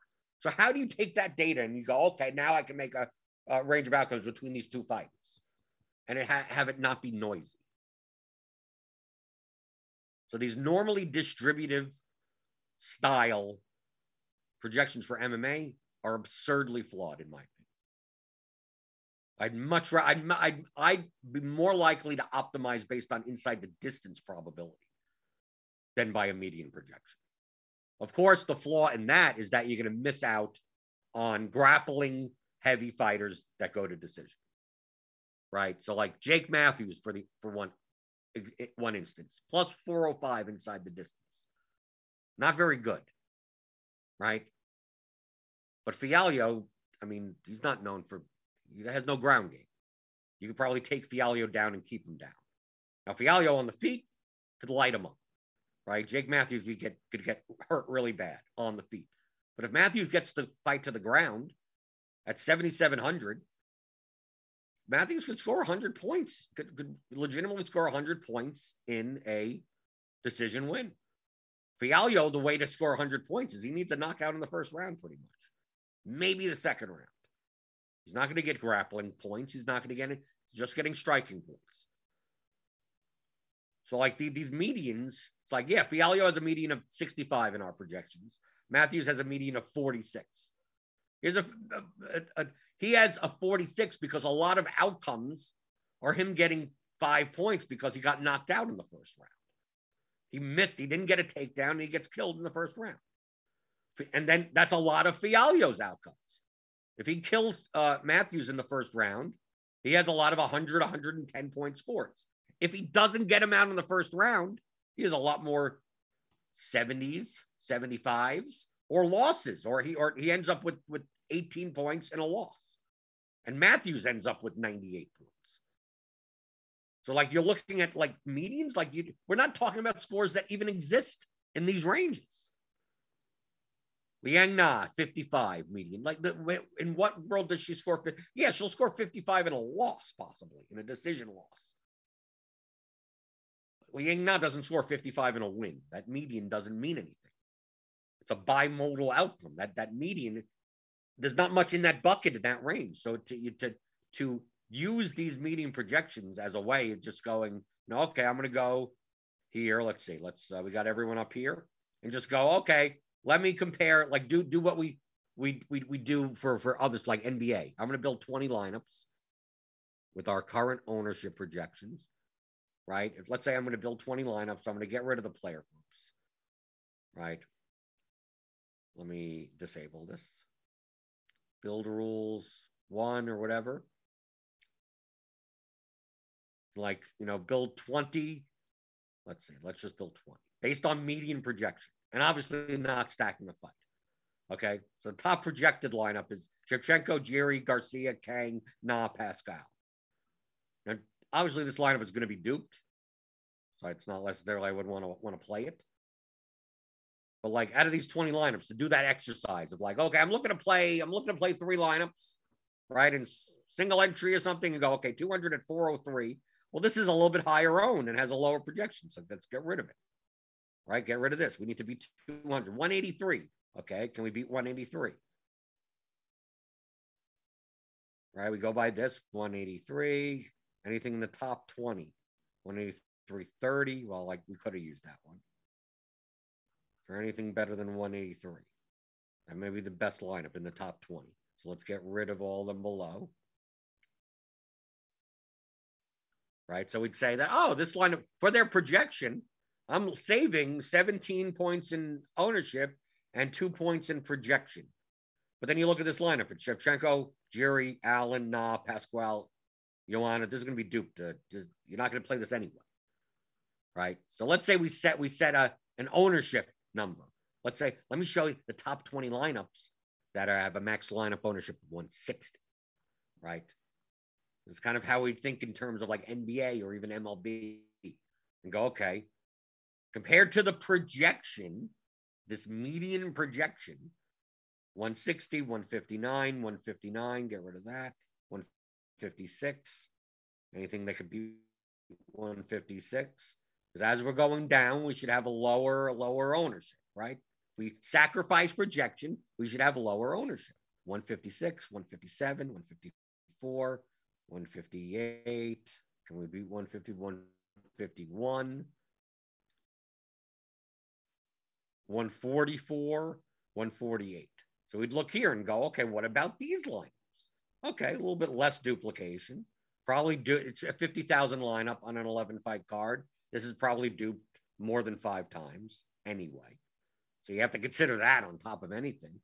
So how do you take that data and you go, okay, now I can make a, a range of outcomes between these two fights, and it ha- have it not be noisy? So these normally distributive style projections for MMA are absurdly flawed, in my opinion. I'd much rather, I'd, I'd, I'd be more likely to optimize based on inside the distance probability than by a median projection. Of course, the flaw in that is that you're going to miss out on grappling heavy fighters that go to decision. Right. So like Jake Matthews for the for one eh, one instance, plus 405 inside the distance. Not very good. Right. But Fialho, I mean, he's not known for he has no ground game. You could probably take Fialho down and keep him down. Now Fialho on the feet could light him up right? Jake Matthews could get could get hurt really bad on the feet. But if Matthews gets the fight to the ground at 7,700, Matthews could score 100 points, could, could legitimately score 100 points in a decision win. Fialho, the way to score 100 points is he needs a knockout in the first round, pretty much. Maybe the second round. He's not going to get grappling points. He's not going to get it. He's just getting striking points. So like the, these medians, it's like, yeah, Fialho has a median of 65 in our projections. Matthews has a median of 46. Here's a, a, a, he has a 46 because a lot of outcomes are him getting five points because he got knocked out in the first round. He missed, he didn't get a takedown, and he gets killed in the first round. And then that's a lot of Fialho's outcomes. If he kills uh, Matthews in the first round, he has a lot of 100, 110 point scores. If he doesn't get him out in the first round, he has a lot more 70s, 75s, or losses, or he or he ends up with with 18 points and a loss. And Matthews ends up with 98 points. So like you're looking at like medians, like you we're not talking about scores that even exist in these ranges. Liang Na, 55 median. Like the, in what world does she score? 50? Yeah, she'll score 55 in a loss, possibly in a decision loss. Liang Na doesn't score 55 in a win. That median doesn't mean anything. It's a bimodal outcome. That that median, there's not much in that bucket in that range. So to to to use these median projections as a way of just going, no, okay, I'm going to go here. Let's see. Let's uh, we got everyone up here, and just go. Okay, let me compare. Like do do what we we we we do for for others like NBA. I'm going to build 20 lineups with our current ownership projections right? If let's say I'm going to build 20 lineups, I'm going to get rid of the player groups, right? Let me disable this. Build rules one or whatever. Like, you know, build 20. Let's see, let's just build 20 based on median projection and obviously not stacking the fight. Okay. So the top projected lineup is Shevchenko, Jiri, Garcia, Kang, Na, Pascual. Obviously, this lineup is going to be duped, so it's not necessarily I would want to want to play it. But like out of these 20 lineups, to do that exercise of like, okay, I'm looking to play, I'm looking to play three lineups. right? And single entry or something and go, okay, 200 at 403. Well, this is a little bit higher owned and has a lower projection. So let's get rid of it, right? Get rid of this. We need to be 200, 183. Okay. Can we beat 183? Right. We go by this 183. Anything in the top 20, 183, 30. Well, like we could have used that one. For anything better than 183. That may be the best lineup in the top 20. So let's get rid of all them below. Right. So we'd say that, oh, this lineup for their projection, I'm saving 17 points in ownership and two points in projection. But then you look at this lineup: it's Shevchenko, Jiri, Allen, Na, Pascual, Joanna. This is going to be duped. Uh, you're not going to play this anyway, right? So let's say we set we set a an ownership number. Let's say let me show you the top 20 lineups that are, have a max lineup ownership of 160, right? It's kind of how we think in terms of like NBA or even MLB and go, okay, compared to the projection, this median projection, 160, 159, 159, get rid of that, 156, anything that could be 156. Because as we're going down, we should have a lower, lower ownership, right? We sacrifice projection, we should have lower ownership. 156, 157, 154, 158. Can we beat 150, 151? 144, 148. So we'd look here and go, okay, what about these lines? Okay, a little bit less duplication. Probably do it's a 50,000 lineup on an 11 fight card. This is probably duped more than five times anyway. So you have to consider that on top of anything.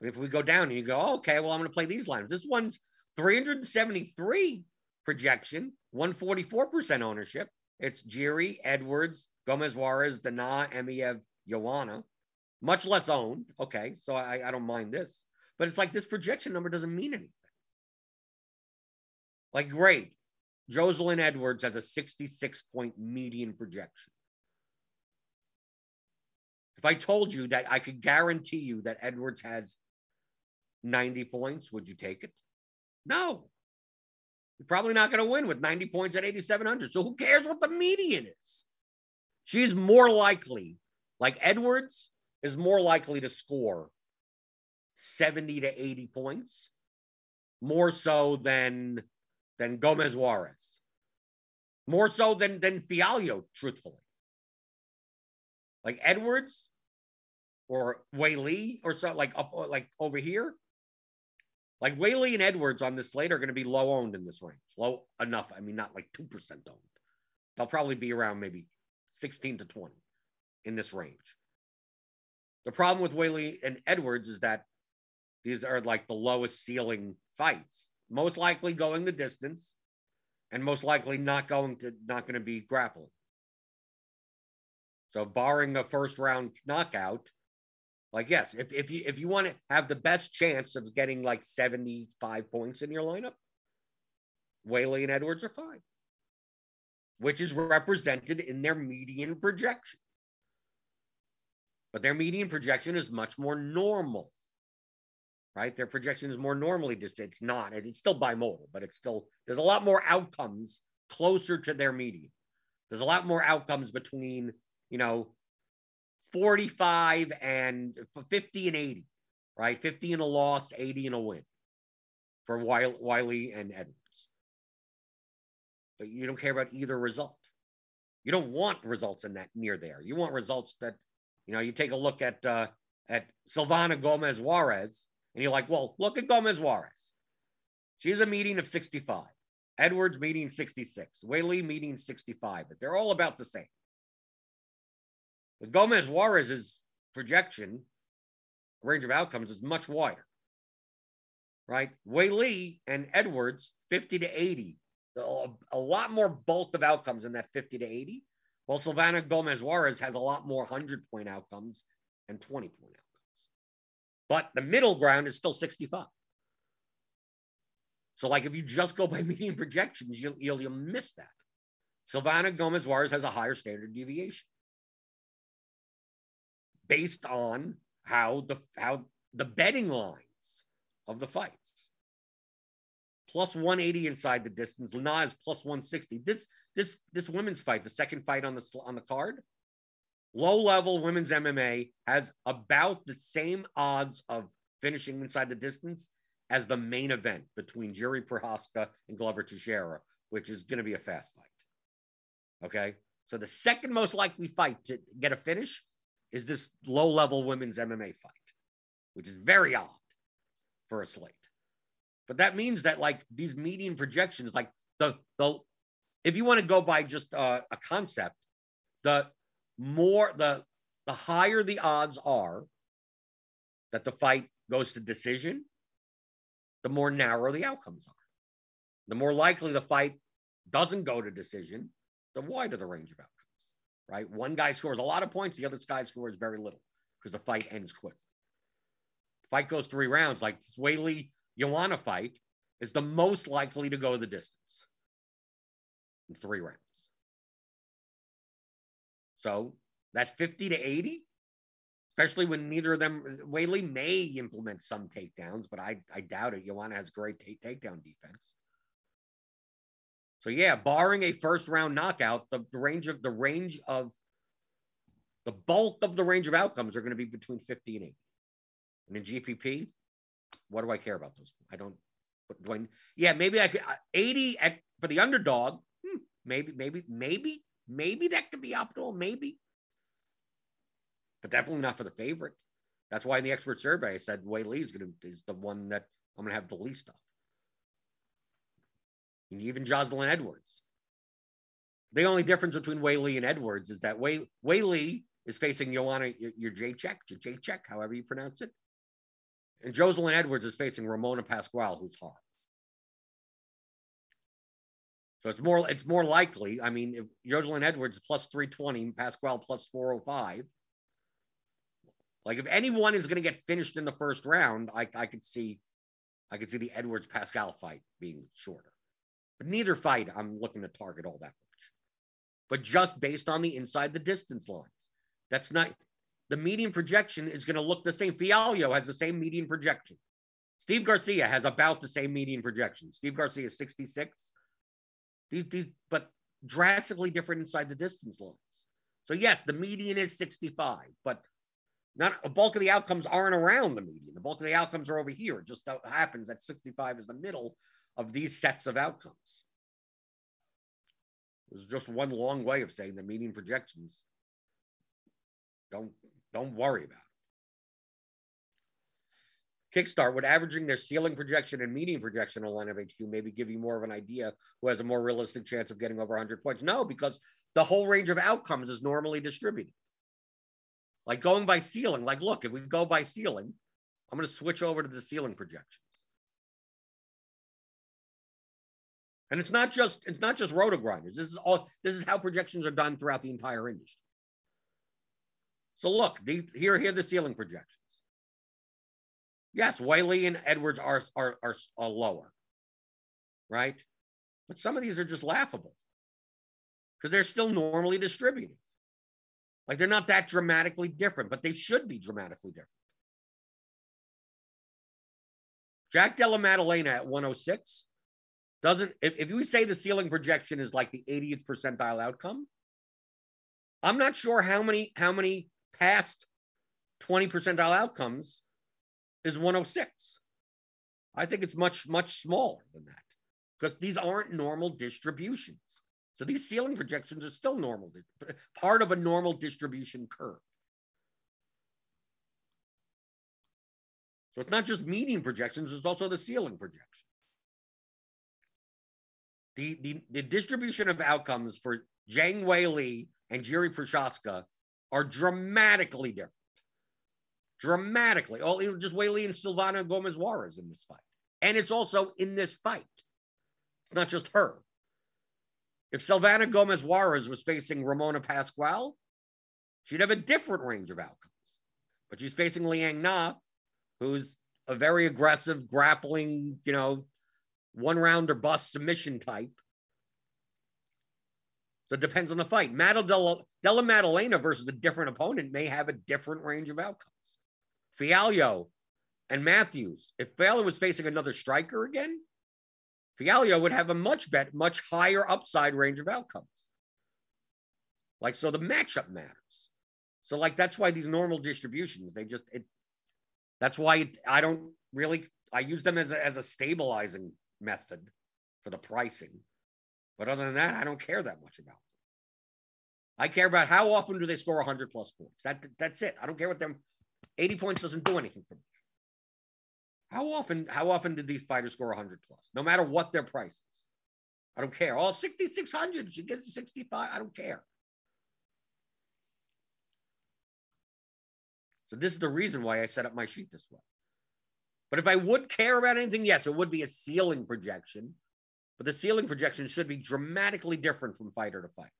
But if we go down and you go, oh, okay, well, I'm going to play these lines. This one's 373 projection, 144% ownership. It's Jiri, Edwards, Gomez Juarez, Danaa, Emeev, Joanna. Much less owned. Okay, so I, I don't mind this. But it's like this projection number doesn't mean anything. Like, great. Joselyne Edwards has a 66 point median projection. If I told you that I could guarantee you that Edwards has 90 points, would you take it? No. You're probably not going to win with 90 points at 8,700. So who cares what the median is? She's more likely, like Edwards is more likely to score 70 to 80 points, more so than than Gomez Juarez, more so than than Fialho, truthfully. Like Edwards or Weili or so like up uh, like over here, like Weili and Edwards on this slate are going to be low owned in this range. Low enough. I mean, not like 2% owned. They'll probably be around maybe 16 to 20 in this range. The problem with Weili and Edwards is that these are like the lowest ceiling fights, most likely going the distance and most likely not going to not going to be grappling. So barring a first round knockout, like, yes, if, if you if you want to have the best chance of getting like 75 points in your lineup, Weili and Edwards are fine, which is represented in their median projection. But their median projection is much more normal, right? Their projection is more normally just it's not, it's still bimodal, but it's still there's a lot more outcomes closer to their median. There's a lot more outcomes between, you know, 45 and 50 and 80, right? 50 and a loss, 80 and a win for Wiley and Edwards. But you don't care about either result. You don't want results in that near there. You want results that, you know, you take a look at uh, at Silvana Gomez Juarez, and you're like, well, look at Gomez Juarez. She's a meeting of 65. Edwards meeting 66. Weili meeting 65. But they're all about the same. But Gomez Juarez's projection range of outcomes is much wider, right? Weili and Edwards, 50 to 80, a, lot more bulk of outcomes in that 50 to 80, while Silvana Gomez Juarez has a lot more 100 point outcomes and 20 point outcomes. But the middle ground is still 65. So, like, if you just go by median projections, you'll, you'll, you'll miss that. Silvana Gomez Juarez has a higher standard deviation based on how the how the betting lines of the fights. plus 180 inside the distance. Liang Na is plus 160. This this this women's fight, the second fight on the on the card, low level women's MMA has about the same odds of finishing inside the distance as the main event between Jiri Prochazka and Glover Teixeira, which is going to be a fast fight. Okay. So the second most likely fight to get a finish is this low level women's MMA fight, which is very odd for a slate. But that means that like these median projections, like the the if you want to go by just uh, a concept, the more the the higher the odds are that the fight goes to decision, the more narrow the outcomes are. The more likely the fight doesn't go to decision, the wider the range of outcomes. Right? One guy scores a lot of points, the other guy scores very little because the fight ends quickly. Fight goes three rounds, like this Weili Joanna fight is the most likely to go the distance in three rounds. So that 50 to 80, especially when neither of them, Weili may implement some takedowns, but I, I doubt it. Joanna has great t- takedown defense. So yeah, barring a first round knockout, the, the range of the range of the bulk of the range of outcomes are going to be between 50 and 80. And in GPP, what do I care about those? I don't. Do I, yeah, maybe I could 80 at, for the underdog. Hmm, maybe, maybe, maybe, maybe that could be optimal. Maybe, but definitely not for the favorite. That's why in the expert survey I said Weili is going to is the one that I'm going to have the least of. And even Joselyne Edwards. The only difference between Weili and Edwards is that Way Weili is facing Joanna, your, your J check, your J check, however you pronounce it. And Joselyne Edwards is facing Ramona Pascual, who's hard. So it's more it's more likely. I mean, if Joselyne Edwards plus 320, Pascual plus 405. Like if anyone is going to get finished in the first round, I, I could see I could see the Edwards Pascual fight being shorter. But neither fight I'm looking to target all that much. But just based on the inside the distance lines. That's not the median projection is going to look the same. Fialho has the same median projection. Steve Garcia has about the same median projection. Steve Garcia is 66. These, these, but drastically different inside the distance lines. So yes, the median is 65, but not a bulk of the outcomes aren't around the median. The bulk of the outcomes are over here. It just happens that 65 is the middle of these sets of outcomes. There's just one long way of saying the median projections don't don't worry about. Kickstart would averaging their ceiling projection and median projection on LineupHQ maybe give you more of an idea who has a more realistic chance of getting over 100 points. No, because the whole range of outcomes is normally distributed. Like going by ceiling, like look, if we go by ceiling, I'm going to switch over to the ceiling projections. And it's not just it's not just RotoGrinders. This is all this is how projections are done throughout the entire industry. So look, the, here, here the ceiling projections. Yes, Weili and Edwards are, are, are, lower, right? But some of these are just laughable because they're still normally distributed. Like they're not that dramatically different, but they should be dramatically different. Jack Della Maddalena at 106 doesn't, if, if we say the ceiling projection is like the 80th percentile outcome, I'm not sure how many, how many past 20 percentile outcomes is 106. I think it's much, much smaller than that because these aren't normal distributions. So these ceiling projections are still normal, part of a normal distribution curve. So it's not just median projections, it's also the ceiling projections. The, the, the distribution of outcomes for Zhang Weili and Jiri Prochazka are dramatically different. Dramatically. All just Weili and Silvana Gomez Juarez in this fight. And it's also in this fight. It's not just her. If Silvana Gomez Juarez was facing Ramona Pascual, she'd have a different range of outcomes. But she's facing Liang Na, who's a very aggressive, grappling, you know, one round or bust submission type. So it depends on the fight. Della, Della Maddalena versus a different opponent may have a different range of outcomes. Fialho and Matthews. If Fialho was facing another striker again, Fialho would have a much better, much higher upside range of outcomes. Like so, the matchup matters. So like that's why these normal distributions, they just it. That's why it, I don't really. I use them as a, as a stabilizing method for the pricing, but other than that, I don't care that much about. Them. I care about how often do they score 100 plus points. That that's it. I don't care what them 80 points doesn't do anything for me. How often how often did these fighters score 100 plus? No matter what their price is. I don't care. All 6600, she gets 65. I don't care. So this is the reason why I set up my sheet this way. But if I would care about anything, yes, it would be a ceiling projection. But the ceiling projection should be dramatically different from fighter to fighter.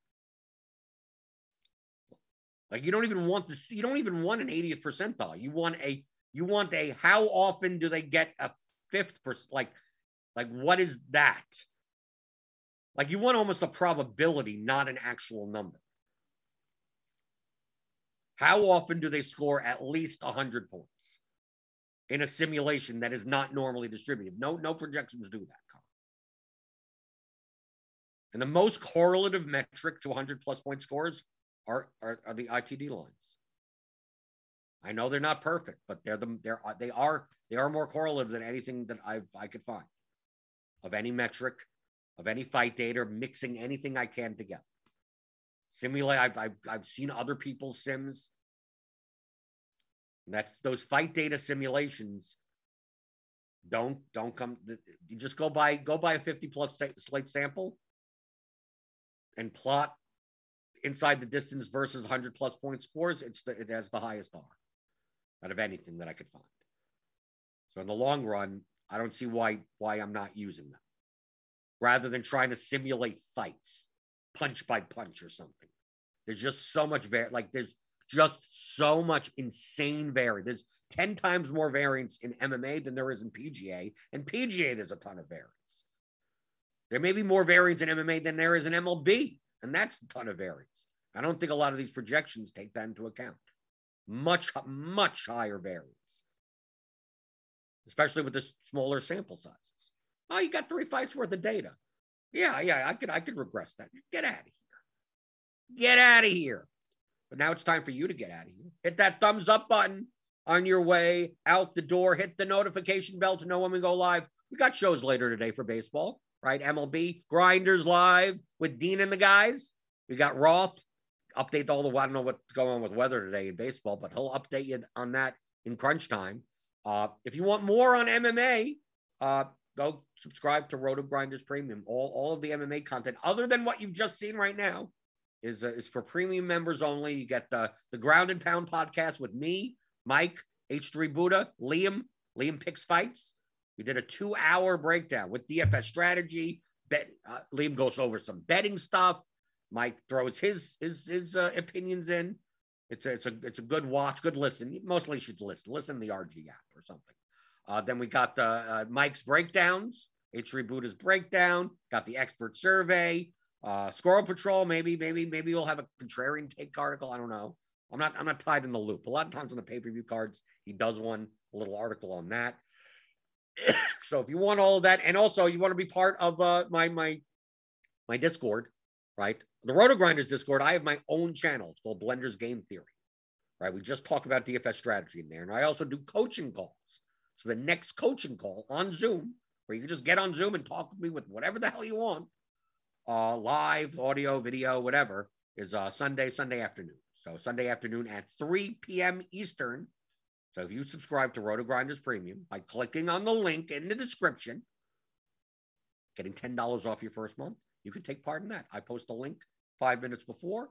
Like you don't even want this, you don't even want an 80th percentile. You want a you want a how often do they get a fifth percent? Like, like what is that? Like you want almost a probability, not an actual number. How often do they score at least 100 points in a simulation that is not normally distributed? No, no projections do that. And the most correlative metric to 100 plus point scores are, are, are the ITD lines. I know they're not perfect, but they're the they're uh, they are they are more correlative than anything that I've I could find of any metric, of any fight data, mixing anything I can together. Simulate. I've I've, I've seen other people's sims. And That those fight data simulations don't don't come. You just go by go by a fifty plus slate sample and plot inside the distance versus 100 plus point scores, it's the, it has the highest R out of anything that I could find. So in the long run, I don't see why why I'm not using them. Rather than trying to simulate fights, punch by punch or something. There's just so much var- like there's just so much insane variance. There's 10 times more variance in MMA than there is in PGA, and PGA there's a ton of variance. There may be more variance in MMA than there is in MLB, and that's a ton of variance. I don't think a lot of these projections take that into account much, much higher variance, especially with the smaller sample sizes. Oh, you got three fights worth of data. Yeah, yeah, I could, I could regress that. Get out of here. Get out of here. But now it's time for you to get out of here. Hit that thumbs up button on your way out the door. Hit the notification bell to know when we go live. We got shows later today for baseball, right? MLB Grinders live with Dean and the guys. We got Roth update all the I don't know what's going on with weather today in baseball, but he'll update you on that in crunch time. Uh, if you want more on MMA, uh, go subscribe to RotoGrinders Premium. All, all of the MMA content, other than what you've just seen right now, is uh, is for premium members only. You get the the Ground and Pound podcast with me, Mike, H3 Buddha, Liam. Liam picks fights. We did a two hour breakdown with DFS strategy. Bet, uh, Liam goes over some betting stuff. Mike throws his his his uh, opinions in. It's a, it's a it's a good watch, good listen. Mostly you should listen. Listen to the RG app or something. Uh, then we got the uh, Mike's breakdowns, H3 Buddha's breakdown. Got the expert survey, uh, Squirrel Patrol. Maybe maybe maybe we'll have a contrarian take article. I don't know. I'm not I'm not tied in the loop. A lot of times on the pay per view cards, he does one a little article on that. so if you want all that, and also you want to be part of uh, my my my Discord, right? the RotoGrinders Discord, I have my own channel. It's called Blender's Game Theory. Right. We just talk about DFS strategy in there. And I also do coaching calls. So the next coaching call on Zoom, where you can just get on Zoom and talk with me with whatever the hell you want, uh, live, audio, video, whatever, is uh, Sunday, Sunday afternoon. So Sunday afternoon at 3 p.m. Eastern. So if you subscribe to RotoGrinders Premium by clicking on the link in the description, getting $10 off your first month, you can take part in that. I post a link five minutes before.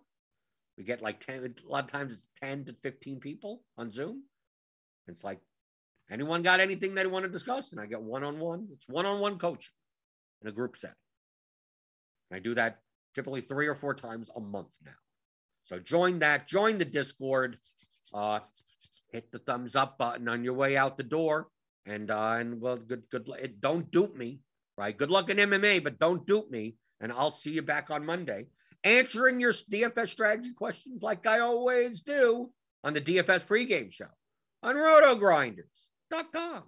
We get like 10, a lot of times it's 10 to 15 people on Zoom. It's like, anyone got anything they want to discuss? And I get one on one. It's one on one coaching in a group setting. I do that typically three or four times a month now. So join that, join the Discord, uh, hit the thumbs up button on your way out the door. And uh, and well, good, good. Don't dupe me, right? Good luck in MMA, but don't dupe me and I'll see you back on Monday answering your DFS strategy questions like I always do on the DFS pregame show on rotogrinders.com.